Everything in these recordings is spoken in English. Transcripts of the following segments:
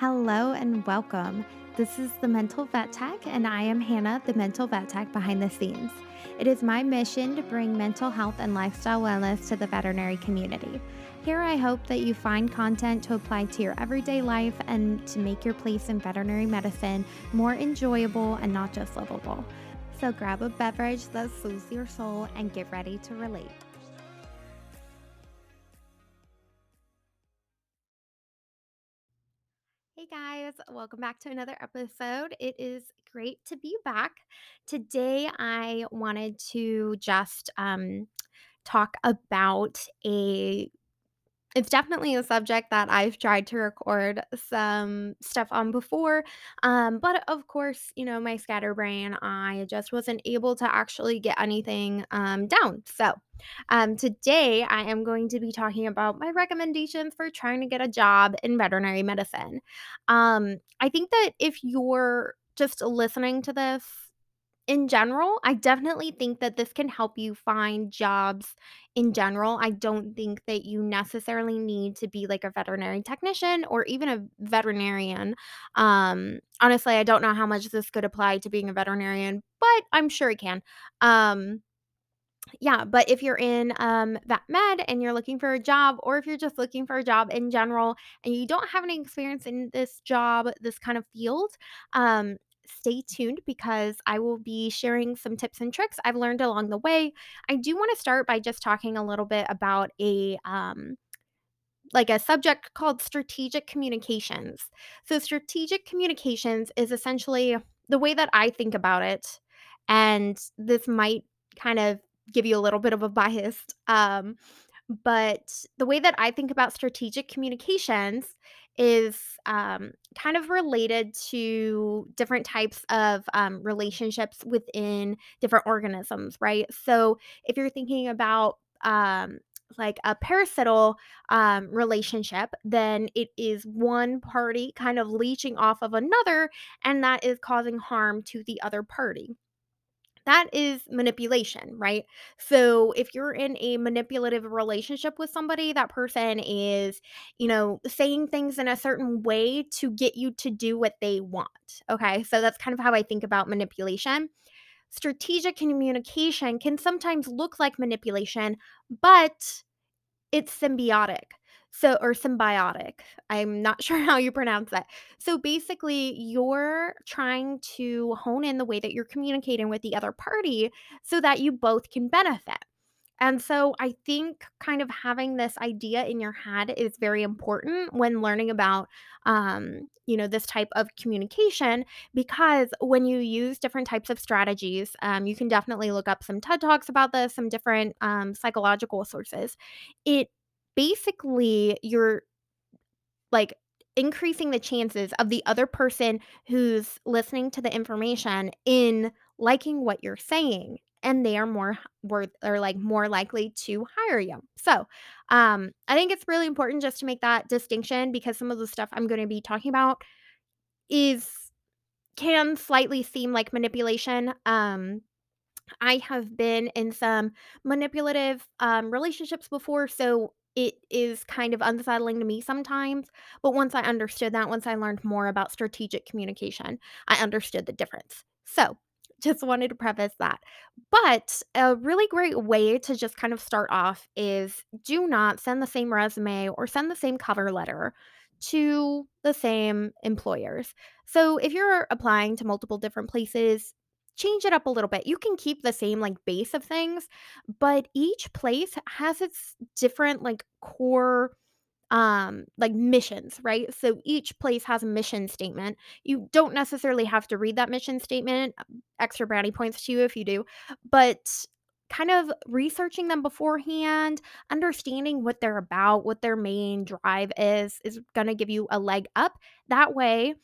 Hello and welcome. This is the Mental Vet Tech, and I am Hannah, the Mental Vet Tech behind the scenes. It is my mission to bring mental health and lifestyle wellness to the veterinary community. Here, I hope that you find content to apply to your everyday life and to make your place in veterinary medicine more enjoyable and not just livable. So, grab a beverage that soothes your soul and get ready to relate. Hey guys, welcome back to another episode. It is great to be back. Today, I wanted to just um, talk about a it's definitely a subject that I've tried to record some stuff on before. Um, but of course, you know, my scatterbrain, I just wasn't able to actually get anything um, down. So um, today I am going to be talking about my recommendations for trying to get a job in veterinary medicine. Um, I think that if you're just listening to this in general, I definitely think that this can help you find jobs in general. I don't think that you necessarily need to be like a veterinary technician or even a veterinarian. Um, honestly, I don't know how much this could apply to being a veterinarian, but I'm sure it can. Um, yeah, but if you're in um, vet med and you're looking for a job, or if you're just looking for a job in general and you don't have any experience in this job, this kind of field, um, stay tuned because I will be sharing some tips and tricks I've learned along the way. I do want to start by just talking a little bit about a um, like a subject called strategic communications. So, strategic communications is essentially the way that I think about it, and this might kind of give you a little bit of a bias. Um, but the way that I think about strategic communications is um, kind of related to different types of um, relationships within different organisms, right? So if you're thinking about um, like a parasital um, relationship, then it is one party kind of leeching off of another, and that is causing harm to the other party that is manipulation, right? So if you're in a manipulative relationship with somebody, that person is, you know, saying things in a certain way to get you to do what they want. Okay. So that's kind of how I think about manipulation. Strategic communication can sometimes look like manipulation, but it's symbiotic. So or symbiotic. I'm not sure how you pronounce that. So basically, you're trying to hone in the way that you're communicating with the other party so that you both can benefit. And so I think kind of having this idea in your head is very important when learning about um, you know, this type of communication because when you use different types of strategies, um, you can definitely look up some TED Talks about this, some different um, psychological sources. It basically you're like increasing the chances of the other person who's listening to the information in liking what you're saying and they are more worth or like more likely to hire you. So, um I think it's really important just to make that distinction because some of the stuff I'm going to be talking about is can slightly seem like manipulation. Um I have been in some manipulative um, relationships before, so it is kind of unsettling to me sometimes. But once I understood that, once I learned more about strategic communication, I understood the difference. So, just wanted to preface that. But a really great way to just kind of start off is do not send the same resume or send the same cover letter to the same employers. So, if you're applying to multiple different places, change it up a little bit. You can keep the same like base of things, but each place has its different like core um like missions, right? So each place has a mission statement. You don't necessarily have to read that mission statement. Extra brownie points to you if you do. But kind of researching them beforehand, understanding what they're about, what their main drive is is going to give you a leg up. That way,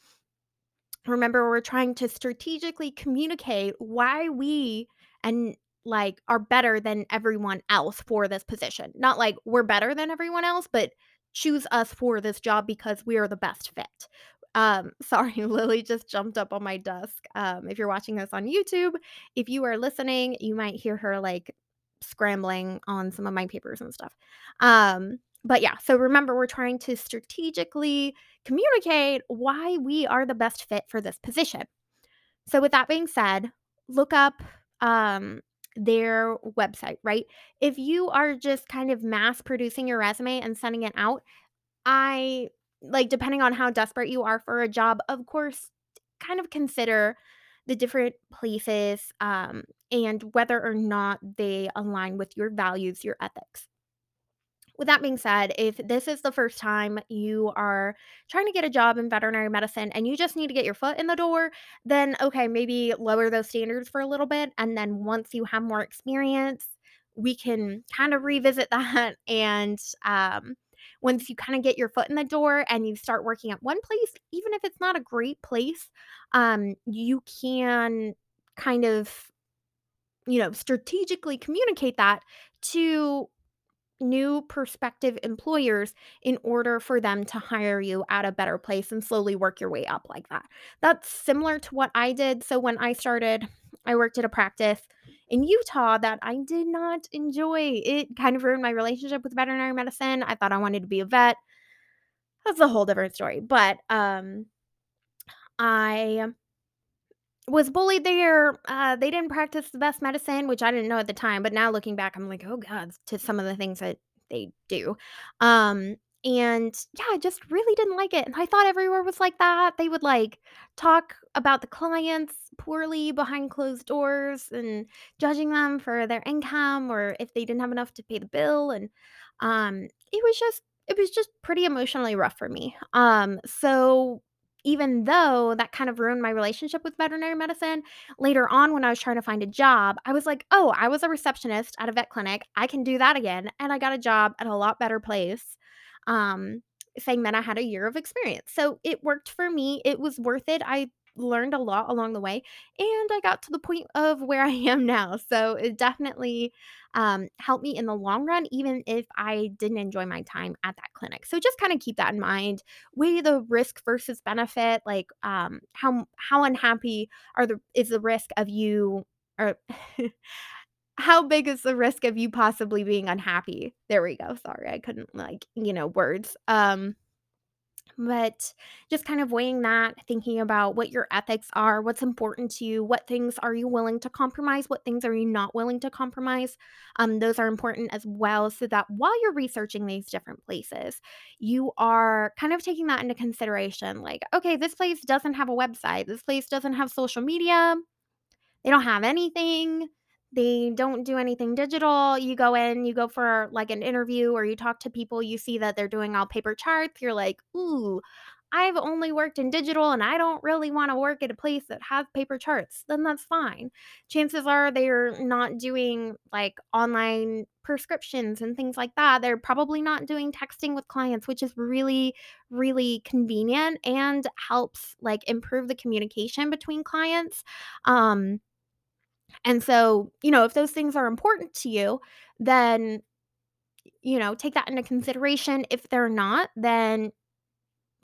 remember we're trying to strategically communicate why we and like are better than everyone else for this position. Not like we're better than everyone else, but choose us for this job because we are the best fit. Um, sorry, Lily just jumped up on my desk. Um, if you're watching this on YouTube, if you are listening, you might hear her like scrambling on some of my papers and stuff. Um, but yeah, so remember, we're trying to strategically communicate why we are the best fit for this position. So, with that being said, look up um, their website, right? If you are just kind of mass producing your resume and sending it out, I like depending on how desperate you are for a job, of course, kind of consider the different places um, and whether or not they align with your values, your ethics. With that being said, if this is the first time you are trying to get a job in veterinary medicine and you just need to get your foot in the door, then okay, maybe lower those standards for a little bit. And then once you have more experience, we can kind of revisit that. And um, once you kind of get your foot in the door and you start working at one place, even if it's not a great place, um, you can kind of, you know, strategically communicate that to new prospective employers in order for them to hire you at a better place and slowly work your way up like that. That's similar to what I did. So when I started, I worked at a practice in Utah that I did not enjoy. It kind of ruined my relationship with veterinary medicine. I thought I wanted to be a vet. That's a whole different story. But um I was bullied there. Uh, they didn't practice the best medicine, which I didn't know at the time, but now looking back, I'm like, oh god, to some of the things that they do. Um, and yeah, I just really didn't like it. And I thought everywhere was like that. They would like talk about the clients poorly behind closed doors and judging them for their income or if they didn't have enough to pay the bill. And um, it was just it was just pretty emotionally rough for me. Um, so even though that kind of ruined my relationship with veterinary medicine, later on when I was trying to find a job, I was like, "Oh, I was a receptionist at a vet clinic. I can do that again." And I got a job at a lot better place, um, saying that I had a year of experience. So it worked for me. It was worth it. I learned a lot along the way, and I got to the point of where I am now. So it definitely um, helped me in the long run, even if I didn't enjoy my time at that clinic. So just kind of keep that in mind. Weigh the risk versus benefit. Like um, how how unhappy are the is the risk of you or how big is the risk of you possibly being unhappy? There we go. Sorry, I couldn't like you know words. Um but just kind of weighing that, thinking about what your ethics are, what's important to you, what things are you willing to compromise, what things are you not willing to compromise. Um, those are important as well, so that while you're researching these different places, you are kind of taking that into consideration. Like, okay, this place doesn't have a website, this place doesn't have social media, they don't have anything. They don't do anything digital. You go in, you go for like an interview or you talk to people, you see that they're doing all paper charts. You're like, ooh, I've only worked in digital and I don't really want to work at a place that has paper charts. Then that's fine. Chances are they're not doing like online prescriptions and things like that. They're probably not doing texting with clients, which is really, really convenient and helps like improve the communication between clients. Um, and so, you know, if those things are important to you, then, you know, take that into consideration. If they're not, then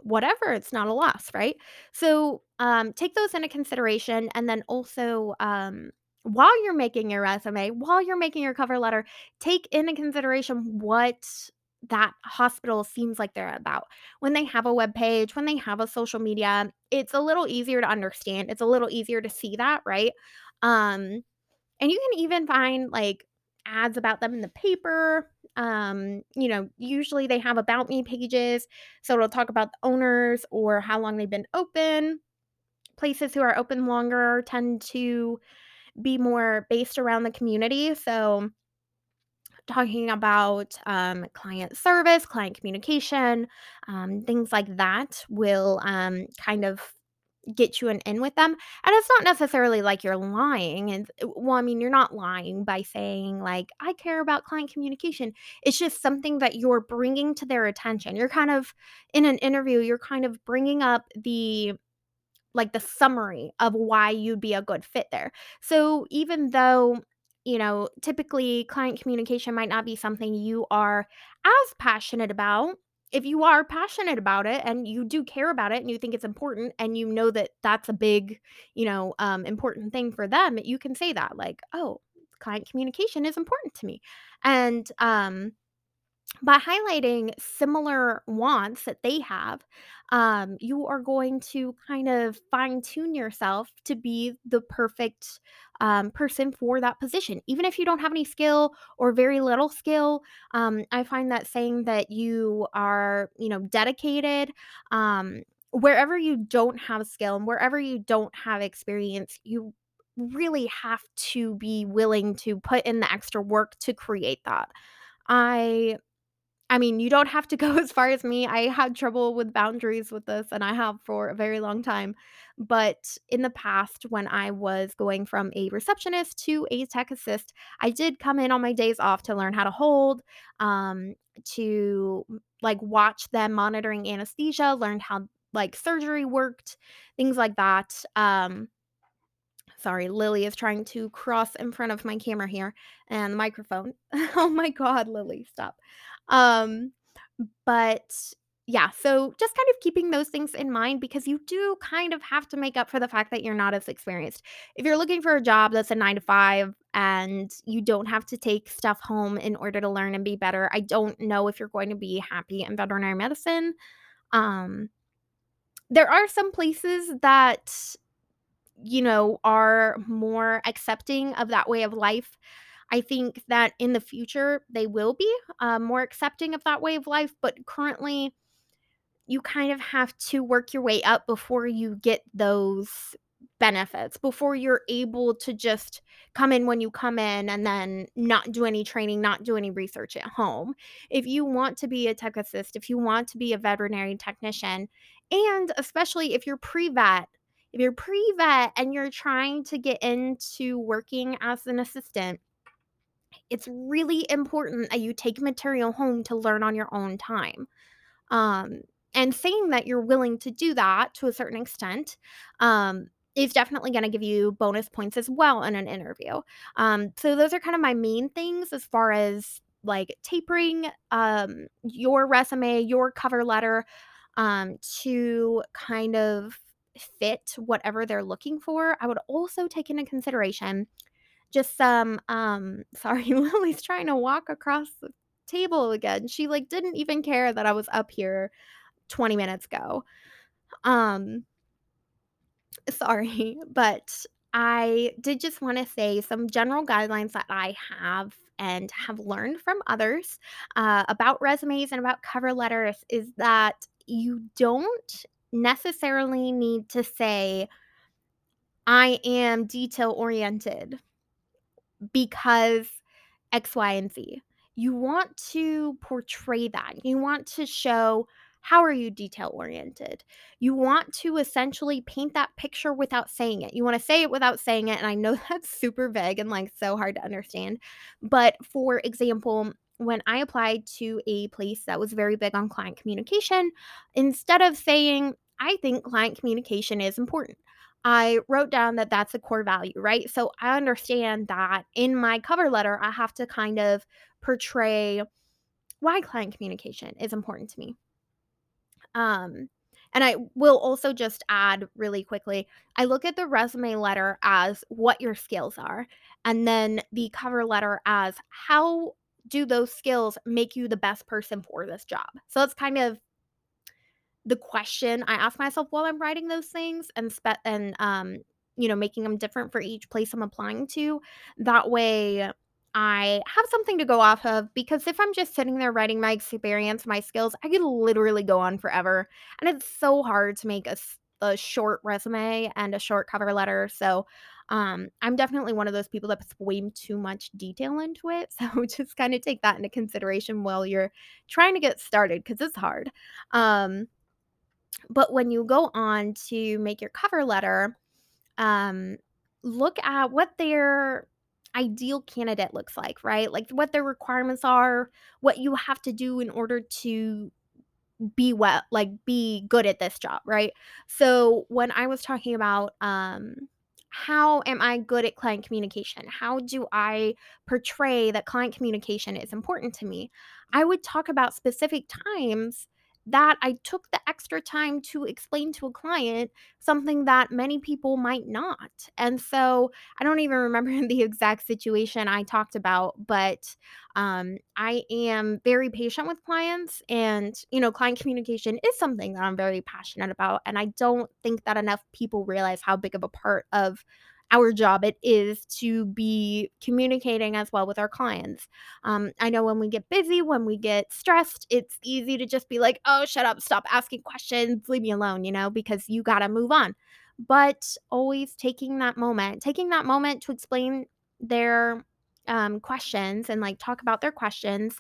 whatever, it's not a loss, right? So, um, take those into consideration. And then also, um, while you're making your resume, while you're making your cover letter, take into consideration what that hospital seems like they're about. When they have a web page, when they have a social media, it's a little easier to understand. It's a little easier to see that, right? Um, and you can even find like ads about them in the paper. Um, you know, usually they have about me pages. So it'll talk about the owners or how long they've been open. Places who are open longer tend to be more based around the community. So talking about um, client service, client communication, um, things like that will um, kind of get you an in with them. And it's not necessarily like you're lying. And uh, well, I mean, you're not lying by saying, like, I care about client communication. It's just something that you're bringing to their attention. You're kind of in an interview, you're kind of bringing up the like the summary of why you'd be a good fit there. So even though you know, typically client communication might not be something you are as passionate about if you are passionate about it and you do care about it and you think it's important and you know that that's a big, you know, um, important thing for them, you can say that like, oh, client communication is important to me. And um, by highlighting similar wants that they have, um, you are going to kind of fine tune yourself to be the perfect um, person for that position. Even if you don't have any skill or very little skill, um, I find that saying that you are, you know, dedicated, um, wherever you don't have skill and wherever you don't have experience, you really have to be willing to put in the extra work to create that. I I mean, you don't have to go as far as me. I had trouble with boundaries with this, and I have for a very long time. But in the past, when I was going from a receptionist to a tech assist, I did come in on my days off to learn how to hold, um, to like watch them monitoring anesthesia, learn how like surgery worked, things like that. Um, Sorry, Lily is trying to cross in front of my camera here and the microphone. Oh my god, Lily, stop. Um, but yeah, so just kind of keeping those things in mind because you do kind of have to make up for the fact that you're not as experienced. If you're looking for a job that's a 9 to 5 and you don't have to take stuff home in order to learn and be better, I don't know if you're going to be happy in veterinary medicine. Um, there are some places that you know, are more accepting of that way of life. I think that in the future they will be uh, more accepting of that way of life, but currently you kind of have to work your way up before you get those benefits, before you're able to just come in when you come in and then not do any training, not do any research at home. If you want to be a tech assist, if you want to be a veterinary technician, and especially if you're pre vet, if you're pre vet and you're trying to get into working as an assistant, it's really important that you take material home to learn on your own time um, and saying that you're willing to do that to a certain extent um, is definitely going to give you bonus points as well in an interview. Um, so those are kind of my main things as far as like tapering um, your resume, your cover letter um, to kind of fit whatever they're looking for. I would also take into consideration just some um sorry, Lily's trying to walk across the table again. She like didn't even care that I was up here 20 minutes ago. Um sorry, but I did just want to say some general guidelines that I have and have learned from others uh, about resumes and about cover letters is that you don't necessarily need to say, I am detail oriented because X, Y, and Z. You want to portray that. You want to show how are you detail oriented. You want to essentially paint that picture without saying it. You want to say it without saying it. And I know that's super vague and like so hard to understand. But for example, when I applied to a place that was very big on client communication, instead of saying, I think client communication is important. I wrote down that that's a core value, right? So I understand that in my cover letter, I have to kind of portray why client communication is important to me. Um, and I will also just add really quickly I look at the resume letter as what your skills are, and then the cover letter as how do those skills make you the best person for this job. So it's kind of the question I ask myself while I'm writing those things and spe and, um, you know, making them different for each place I'm applying to. That way, I have something to go off of because if I'm just sitting there writing my experience, my skills, I could literally go on forever, and it's so hard to make a, a short resume and a short cover letter, so, um, I'm definitely one of those people that puts way too much detail into it, so just kinda take that into consideration while you're trying to get started because it's hard. Um but when you go on to make your cover letter, um, look at what their ideal candidate looks like, right? Like what their requirements are, what you have to do in order to be well, like be good at this job, right? So when I was talking about um how am I good at client communication? How do I portray that client communication is important to me? I would talk about specific times that I took the extra time to explain to a client something that many people might not. And so I don't even remember the exact situation I talked about, but um, I am very patient with clients. And, you know, client communication is something that I'm very passionate about. And I don't think that enough people realize how big of a part of our job it is to be communicating as well with our clients. Um, I know when we get busy, when we get stressed, it's easy to just be like, oh, shut up, stop asking questions, leave me alone, you know, because you got to move on. But always taking that moment, taking that moment to explain their um, questions and like talk about their questions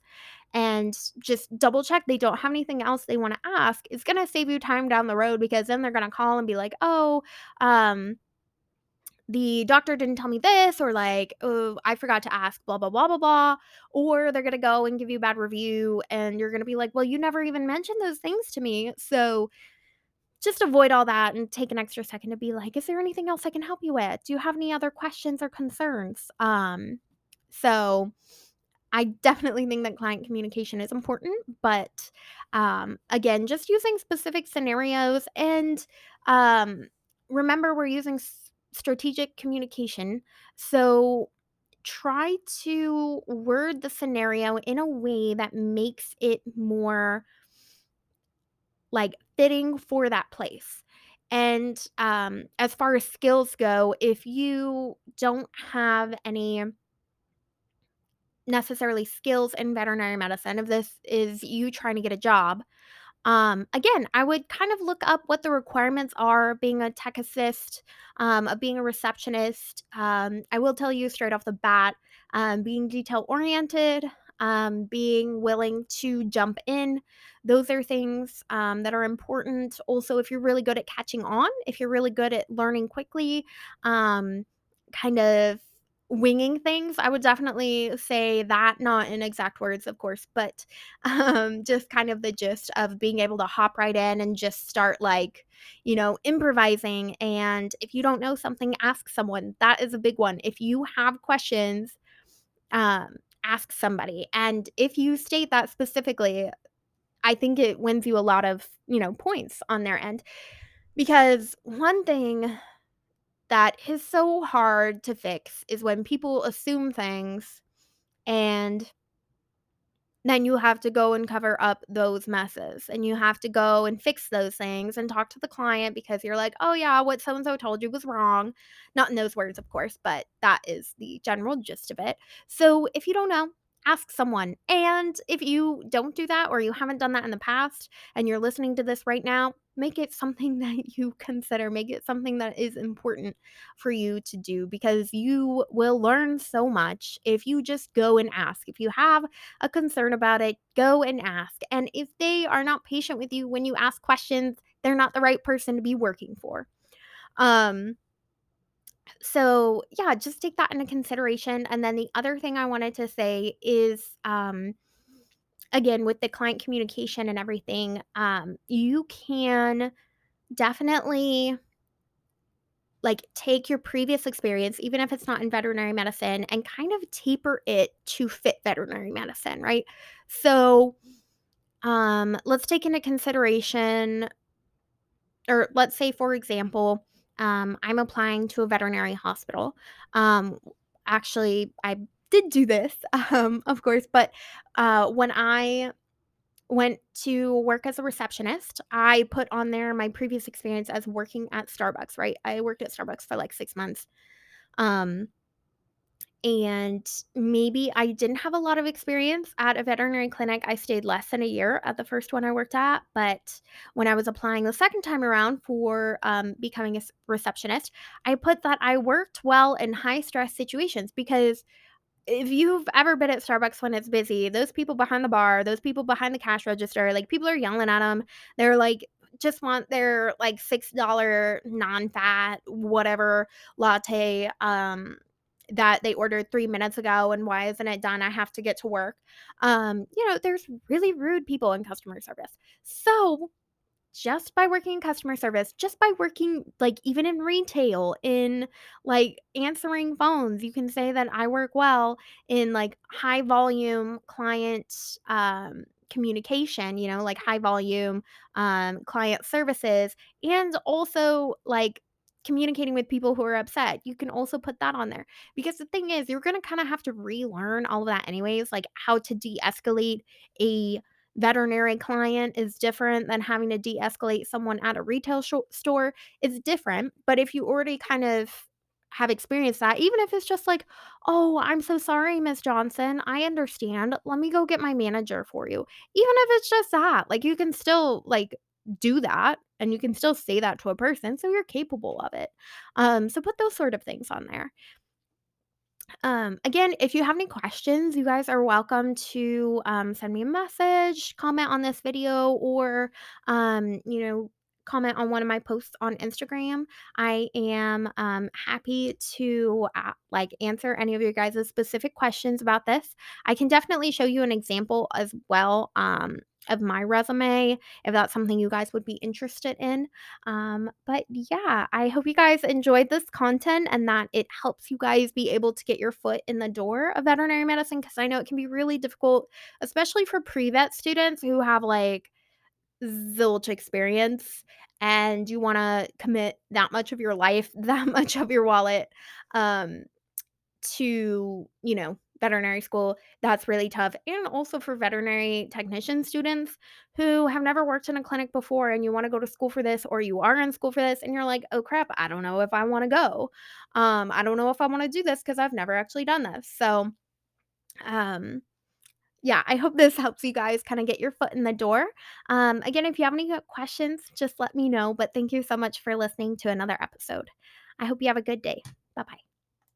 and just double check they don't have anything else they want to ask is going to save you time down the road because then they're going to call and be like, oh, um, the doctor didn't tell me this or like oh i forgot to ask blah blah blah blah blah or they're gonna go and give you a bad review and you're gonna be like well you never even mentioned those things to me. So just avoid all that and take an extra second to be like is there anything else i can help you with? Do you have any other questions or concerns? Um so i definitely think that client communication is important but um again just using specific scenarios and um remember we're using strategic communication. So try to word the scenario in a way that makes it more like fitting for that place. And um, as far as skills go, if you don't have any necessarily skills in veterinary medicine, if this is you trying to get a job, um, again, I would kind of look up what the requirements are being a tech assist, um, of being a receptionist. Um, I will tell you straight off the bat, um, being detail oriented, um, being willing to jump in. Those are things um, that are important. Also, if you're really good at catching on, if you're really good at learning quickly, um, kind of winging things. I would definitely say that, not in exact words, of course, but um, just kind of the gist of being able to hop right in and just start like, you know, improvising. And if you don't know something, ask someone. That is a big one. If you have questions, um, ask somebody. And if you state that specifically, I think it wins you a lot of, you know, points on their end. Because one thing that is so hard to fix is when people assume things and then you have to go and cover up those messes and you have to go and fix those things and talk to the client because you're like, oh, yeah, what so and so told you was wrong. Not in those words, of course, but that is the general gist of it. So if you don't know, ask someone. And if you don't do that or you haven't done that in the past and you're listening to this right now, make it something that you consider, make it something that is important for you to do because you will learn so much if you just go and ask. If you have a concern about it, go and ask. And if they are not patient with you when you ask questions, they're not the right person to be working for. Um so yeah, just take that into consideration. And then the other thing I wanted to say is um again with the client communication and everything, um, you can definitely like take your previous experience, even if it's not in veterinary medicine, and kind of taper it to fit veterinary medicine, right? So um let's take into consideration or let's say for example um, I'm applying to a veterinary hospital. Um, actually, I did do this, um, of course, but uh, when I went to work as a receptionist, I put on there my previous experience as working at Starbucks, right? I worked at Starbucks for like six months. Um, and maybe I didn't have a lot of experience at a veterinary clinic. I stayed less than a year at the first one I worked at, but when I was applying the second time around for um, becoming a receptionist, I put that I worked well in high stress situations because if you've ever been at Starbucks when it's busy, those people behind the bar, those people behind the cash register, like people are yelling at them. They're like, just want their like $6 non-fat whatever latte um that they ordered three minutes ago and why isn't it done? I have to get to work. Um, you know, there's really rude people in customer service. So just by working in customer service, just by working like even in retail, in like answering phones, you can say that I work well in like high volume client um communication, you know, like high volume um, client services, and also like communicating with people who are upset. You can also put that on there because the thing is, you're going to kind of have to relearn all of that, anyways, like how to de escalate a veterinary client is different than having to de escalate someone at a retail sho- store. is different. But if you already kind of have experienced that, even if it's just like, oh, I'm so sorry, Miss Johnson. I understand. Let me go get my manager for you. Even if it's just that, like you can still like do that and you can still say that to a person so you're capable of it um so put those sort of things on there um, again, if you have any questions, you guys are welcome to um, send me a message, comment on this video, or um, you know, comment on one of my posts on Instagram. I am um, happy to uh, like answer any of your guys' specific questions about this. I can definitely show you an example as well. Um, of my resume if that's something you guys would be interested in. Um, but yeah, I hope you guys enjoyed this content and that it helps you guys be able to get your foot in the door of veterinary medicine because I know it can be really difficult, especially for pre vet students who have like zilch experience and you want to commit that much of your life, that much of your wallet um, to, you know, veterinary school, that's really tough. And also for veterinary technician students who have never worked in a clinic before and you want to go to school for this or you are in school for this and you're like, "Oh crap, I don't know if I want to go. Um I don't know if I want to do this because I've never actually done this." So, um yeah, I hope this helps you guys kind of get your foot in the door. Um, again, if you have any questions, just let me know. But thank you so much for listening to another episode. I hope you have a good day. Bye bye.